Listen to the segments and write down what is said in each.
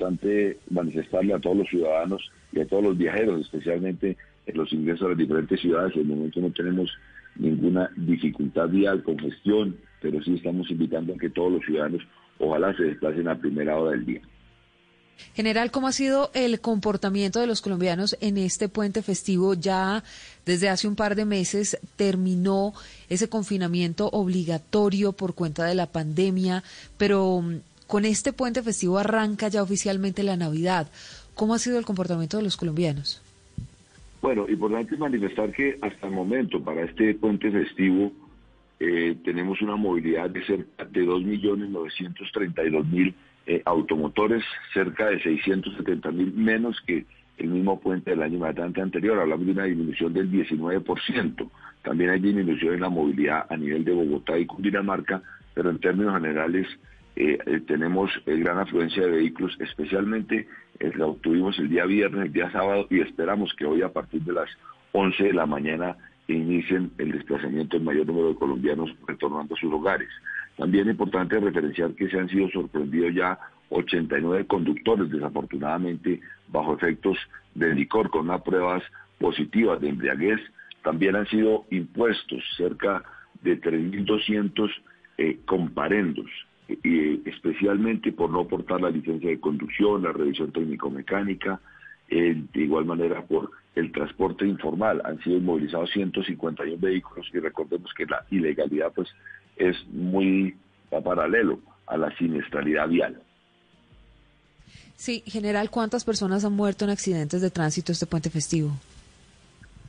importante manifestarle a todos los ciudadanos y a todos los viajeros, especialmente en los ingresos a las diferentes ciudades. En el momento no tenemos ninguna dificultad vial, congestión, pero sí estamos invitando a que todos los ciudadanos ojalá se desplacen a primera hora del día. General, ¿cómo ha sido el comportamiento de los colombianos en este puente festivo? Ya desde hace un par de meses terminó ese confinamiento obligatorio por cuenta de la pandemia, pero mm, con este puente festivo arranca ya oficialmente la Navidad. ¿Cómo ha sido el comportamiento de los colombianos? Bueno, importante manifestar que hasta el momento para este puente festivo eh, tenemos una movilidad de cerca de 2.932.000 eh, automotores, cerca de 670 mil menos que el mismo puente del año bastante anterior. Hablamos de una disminución del 19%. También hay disminución en la movilidad a nivel de Bogotá y Cundinamarca, pero en términos generales eh, eh, tenemos gran afluencia de vehículos, especialmente el que obtuvimos el día viernes, el día sábado, y esperamos que hoy a partir de las 11 de la mañana inicien el desplazamiento del mayor número de colombianos retornando a sus hogares. También es importante referenciar que se han sido sorprendidos ya 89 conductores, desafortunadamente, bajo efectos de licor, con unas pruebas positivas de embriaguez. También han sido impuestos cerca de 3.200 eh, comparendos, y especialmente por no portar la licencia de conducción, la revisión técnico-mecánica, eh, de igual manera por el transporte informal. Han sido inmovilizados 151 vehículos y recordemos que la ilegalidad pues es muy paralelo a la siniestralidad vial. Sí, general, ¿cuántas personas han muerto en accidentes de tránsito este puente festivo?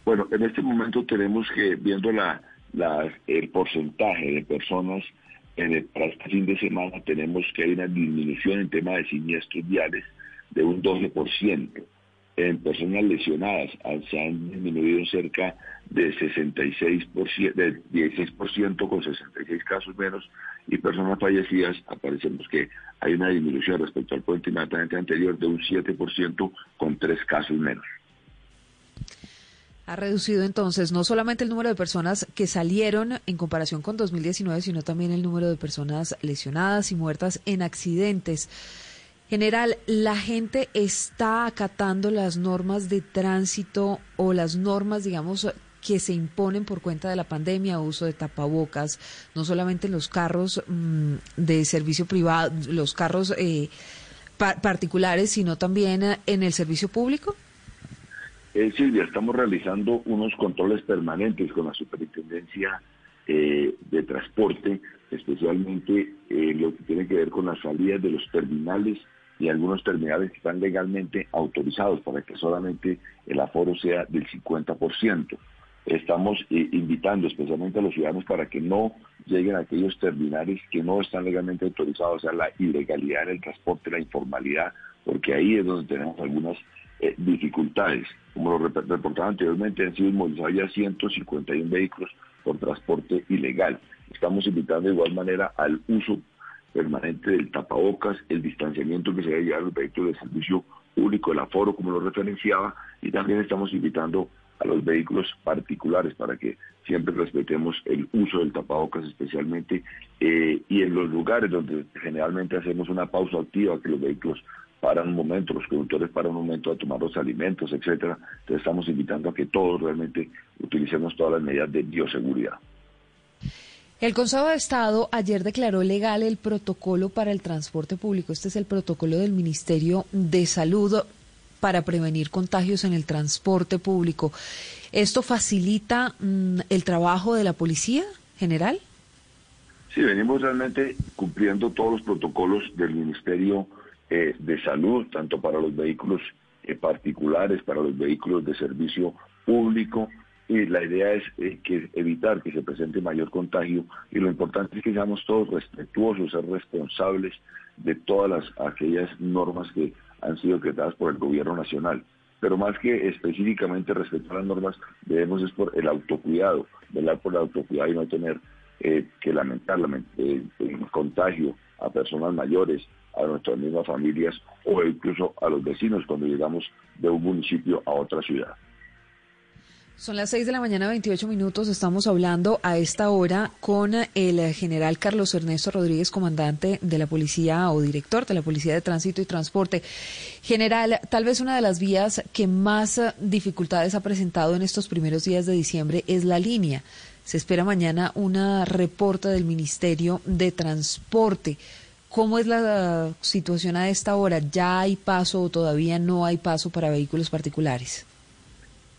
Bueno, en este momento tenemos que, viendo la, el porcentaje de personas en para este fin de semana, tenemos que hay una disminución en tema de siniestros viales de un 12% en personas lesionadas se han disminuido cerca de 66%, de 16% con 66 casos menos y personas fallecidas aparecemos que hay una disminución respecto al puente inmediatamente anterior de un 7% con tres casos menos. Ha reducido entonces no solamente el número de personas que salieron en comparación con 2019, sino también el número de personas lesionadas y muertas en accidentes. General, ¿la gente está acatando las normas de tránsito o las normas, digamos, que se imponen por cuenta de la pandemia, uso de tapabocas, no solamente en los carros mm, de servicio privado, los carros eh, particulares, sino también en el servicio público? Eh, Silvia, estamos realizando unos controles permanentes con la Superintendencia eh, de Transporte, especialmente eh, lo que tiene que ver con las salidas de los terminales y algunos terminales que están legalmente autorizados para que solamente el aforo sea del 50%. Estamos eh, invitando especialmente a los ciudadanos para que no lleguen a aquellos terminales que no están legalmente autorizados, o sea, la ilegalidad en el transporte, la informalidad, porque ahí es donde tenemos algunas eh, dificultades. Como lo reportaba anteriormente, han sido inmovilizados ya 151 vehículos por transporte ilegal. Estamos invitando de igual manera al uso permanente del tapabocas, el distanciamiento que se debe llevar a los vehículos de servicio público, el aforo, como lo referenciaba, y también estamos invitando a los vehículos particulares para que siempre respetemos el uso del tapabocas especialmente eh, y en los lugares donde generalmente hacemos una pausa activa, que los vehículos paran un momento, los conductores paran un momento a tomar los alimentos, etcétera. Entonces estamos invitando a que todos realmente utilicemos todas las medidas de bioseguridad. El Consejo de Estado ayer declaró legal el protocolo para el transporte público. Este es el protocolo del Ministerio de Salud para prevenir contagios en el transporte público. ¿Esto facilita mm, el trabajo de la policía general? Sí, venimos realmente cumpliendo todos los protocolos del Ministerio eh, de Salud, tanto para los vehículos eh, particulares, para los vehículos de servicio público, y la idea es eh, que evitar que se presente mayor contagio y lo importante es que seamos todos respetuosos, ser responsables de todas las, aquellas normas que han sido creadas por el gobierno nacional. Pero más que específicamente respetar las normas, debemos es por el autocuidado, velar por el autocuidado y no tener eh, que lamentar eh, el contagio a personas mayores, a nuestras mismas familias o incluso a los vecinos cuando llegamos de un municipio a otra ciudad. Son las 6 de la mañana, 28 minutos. Estamos hablando a esta hora con el general Carlos Ernesto Rodríguez, comandante de la policía o director de la Policía de Tránsito y Transporte. General, tal vez una de las vías que más dificultades ha presentado en estos primeros días de diciembre es la línea. Se espera mañana una reporta del Ministerio de Transporte. ¿Cómo es la situación a esta hora? ¿Ya hay paso o todavía no hay paso para vehículos particulares?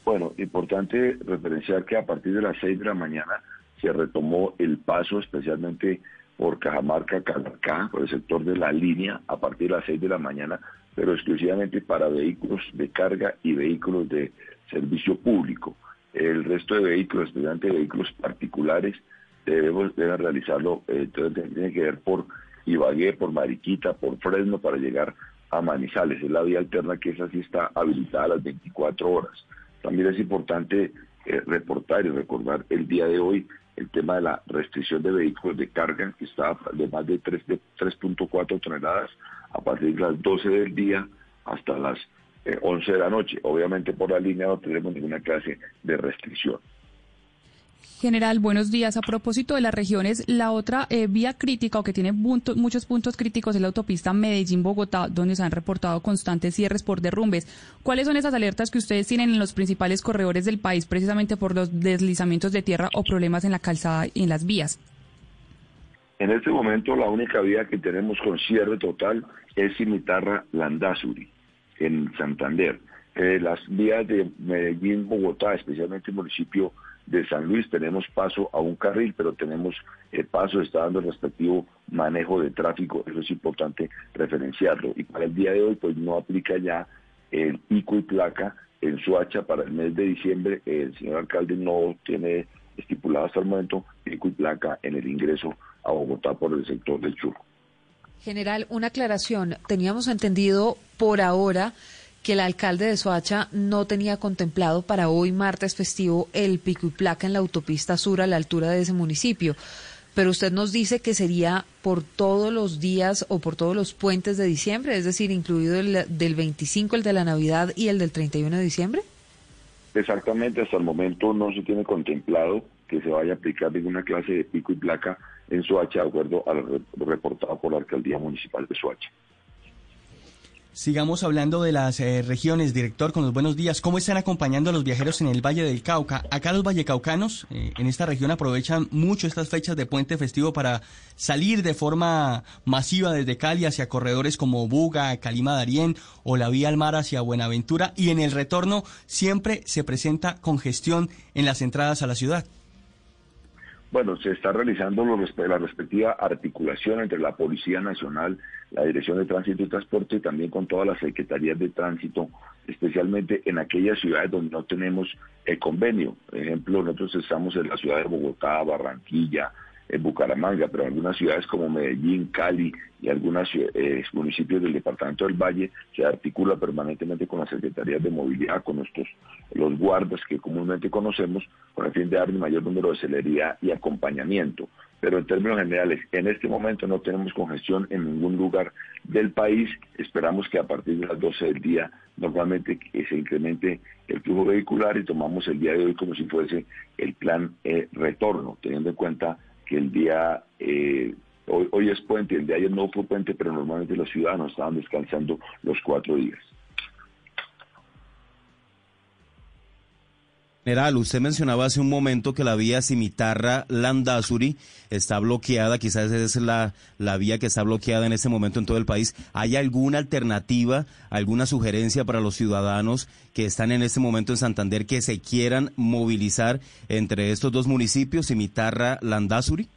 Bueno, importante referenciar que a partir de las 6 de la mañana se retomó el paso, especialmente por Cajamarca, Calacá, por el sector de la línea, a partir de las 6 de la mañana, pero exclusivamente para vehículos de carga y vehículos de servicio público. El resto de vehículos, especialmente vehículos particulares, debemos deben realizarlo, eh, entonces tiene que ver por Ibagué, por Mariquita, por Fresno, para llegar a Manizales. Es la vía alterna que esa sí está habilitada a las 24 horas. También es importante eh, reportar y recordar el día de hoy el tema de la restricción de vehículos de carga, que está de más de 3.4 toneladas a partir de las 12 del día hasta las 11 eh, de la noche. Obviamente por la línea no tenemos ninguna clase de restricción. General, buenos días. A propósito de las regiones, la otra eh, vía crítica o que tiene muchos puntos críticos es la autopista Medellín-Bogotá, donde se han reportado constantes cierres por derrumbes. ¿Cuáles son esas alertas que ustedes tienen en los principales corredores del país precisamente por los deslizamientos de tierra o problemas en la calzada y en las vías? En este momento la única vía que tenemos con cierre total es Cimitarra-Landazuri, en Santander. Eh, las vías de Medellín-Bogotá, especialmente el municipio de San Luis tenemos paso a un carril, pero tenemos el paso, está dando el respectivo manejo de tráfico, eso es importante referenciarlo. Y para el día de hoy, pues no aplica ya el pico y placa en Suacha para el mes de diciembre. El señor alcalde no tiene estipulado hasta el momento pico y placa en el ingreso a Bogotá por el sector del Churro. General, una aclaración. Teníamos entendido por ahora que el alcalde de Soacha no tenía contemplado para hoy martes festivo el pico y placa en la autopista sur a la altura de ese municipio. Pero usted nos dice que sería por todos los días o por todos los puentes de diciembre, es decir, incluido el del 25, el de la Navidad y el del 31 de diciembre. Exactamente, hasta el momento no se tiene contemplado que se vaya a aplicar ninguna clase de pico y placa en Soacha, de acuerdo a lo reportado por la Alcaldía Municipal de Soacha. Sigamos hablando de las eh, regiones, director, con los buenos días. ¿Cómo están acompañando a los viajeros en el Valle del Cauca? Acá los vallecaucanos eh, en esta región aprovechan mucho estas fechas de puente festivo para salir de forma masiva desde Cali hacia corredores como Buga, Calima Darién o la vía al mar hacia Buenaventura y en el retorno siempre se presenta congestión en las entradas a la ciudad. Bueno, se está realizando la respectiva articulación entre la Policía Nacional, la Dirección de Tránsito y Transporte y también con todas las secretarías de tránsito, especialmente en aquellas ciudades donde no tenemos el convenio. Por ejemplo, nosotros estamos en la ciudad de Bogotá, Barranquilla, en Bucaramanga, pero algunas ciudades como Medellín, Cali y algunos eh, municipios del departamento del Valle se articula permanentemente con las secretarías de movilidad, con nuestros los guardas que comúnmente conocemos, con el fin de dar un mayor número de celeridad y acompañamiento. Pero en términos generales, en este momento no tenemos congestión en ningún lugar del país. Esperamos que a partir de las 12 del día normalmente se incremente el flujo vehicular y tomamos el día de hoy como si fuese el plan eh, retorno, teniendo en cuenta que el día, eh, hoy, hoy es puente, el de ayer no fue puente, pero normalmente los ciudadanos estaban descansando los cuatro días. General, usted mencionaba hace un momento que la vía Cimitarra-Landazuri está bloqueada, quizás es la, la vía que está bloqueada en este momento en todo el país. ¿Hay alguna alternativa, alguna sugerencia para los ciudadanos que están en este momento en Santander que se quieran movilizar entre estos dos municipios, Cimitarra-Landazuri?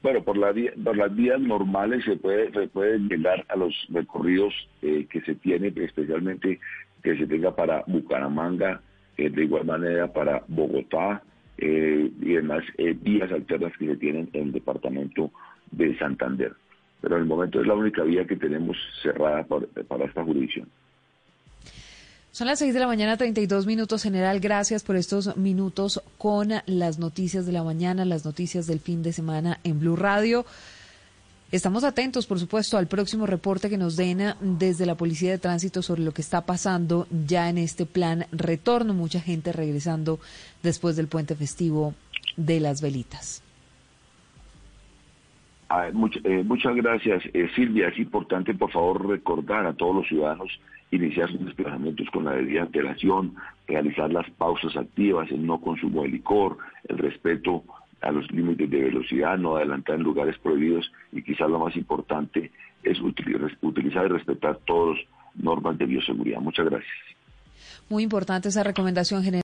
Bueno, por, la por las vías normales se puede, se puede llegar a los recorridos eh, que se tiene, especialmente que se tenga para Bucaramanga, eh, de igual manera para Bogotá eh, y demás eh, vías alternas que se tienen en el departamento de Santander. Pero en el momento es la única vía que tenemos cerrada para esta jurisdicción. Son las 6 de la mañana, 32 minutos. General, gracias por estos minutos con las noticias de la mañana, las noticias del fin de semana en Blue Radio. Estamos atentos, por supuesto, al próximo reporte que nos den desde la Policía de Tránsito sobre lo que está pasando ya en este plan retorno. Mucha gente regresando después del puente festivo de las velitas. Ah, eh, muchas gracias, eh, Silvia. Es importante, por favor, recordar a todos los ciudadanos iniciar sus desplazamientos con la debida antelación, realizar las pausas activas, el no consumo de licor, el respeto a los límites de velocidad, no adelantar en lugares prohibidos y quizás lo más importante es utilizar y respetar todas las normas de bioseguridad. Muchas gracias. Muy importante esa recomendación general.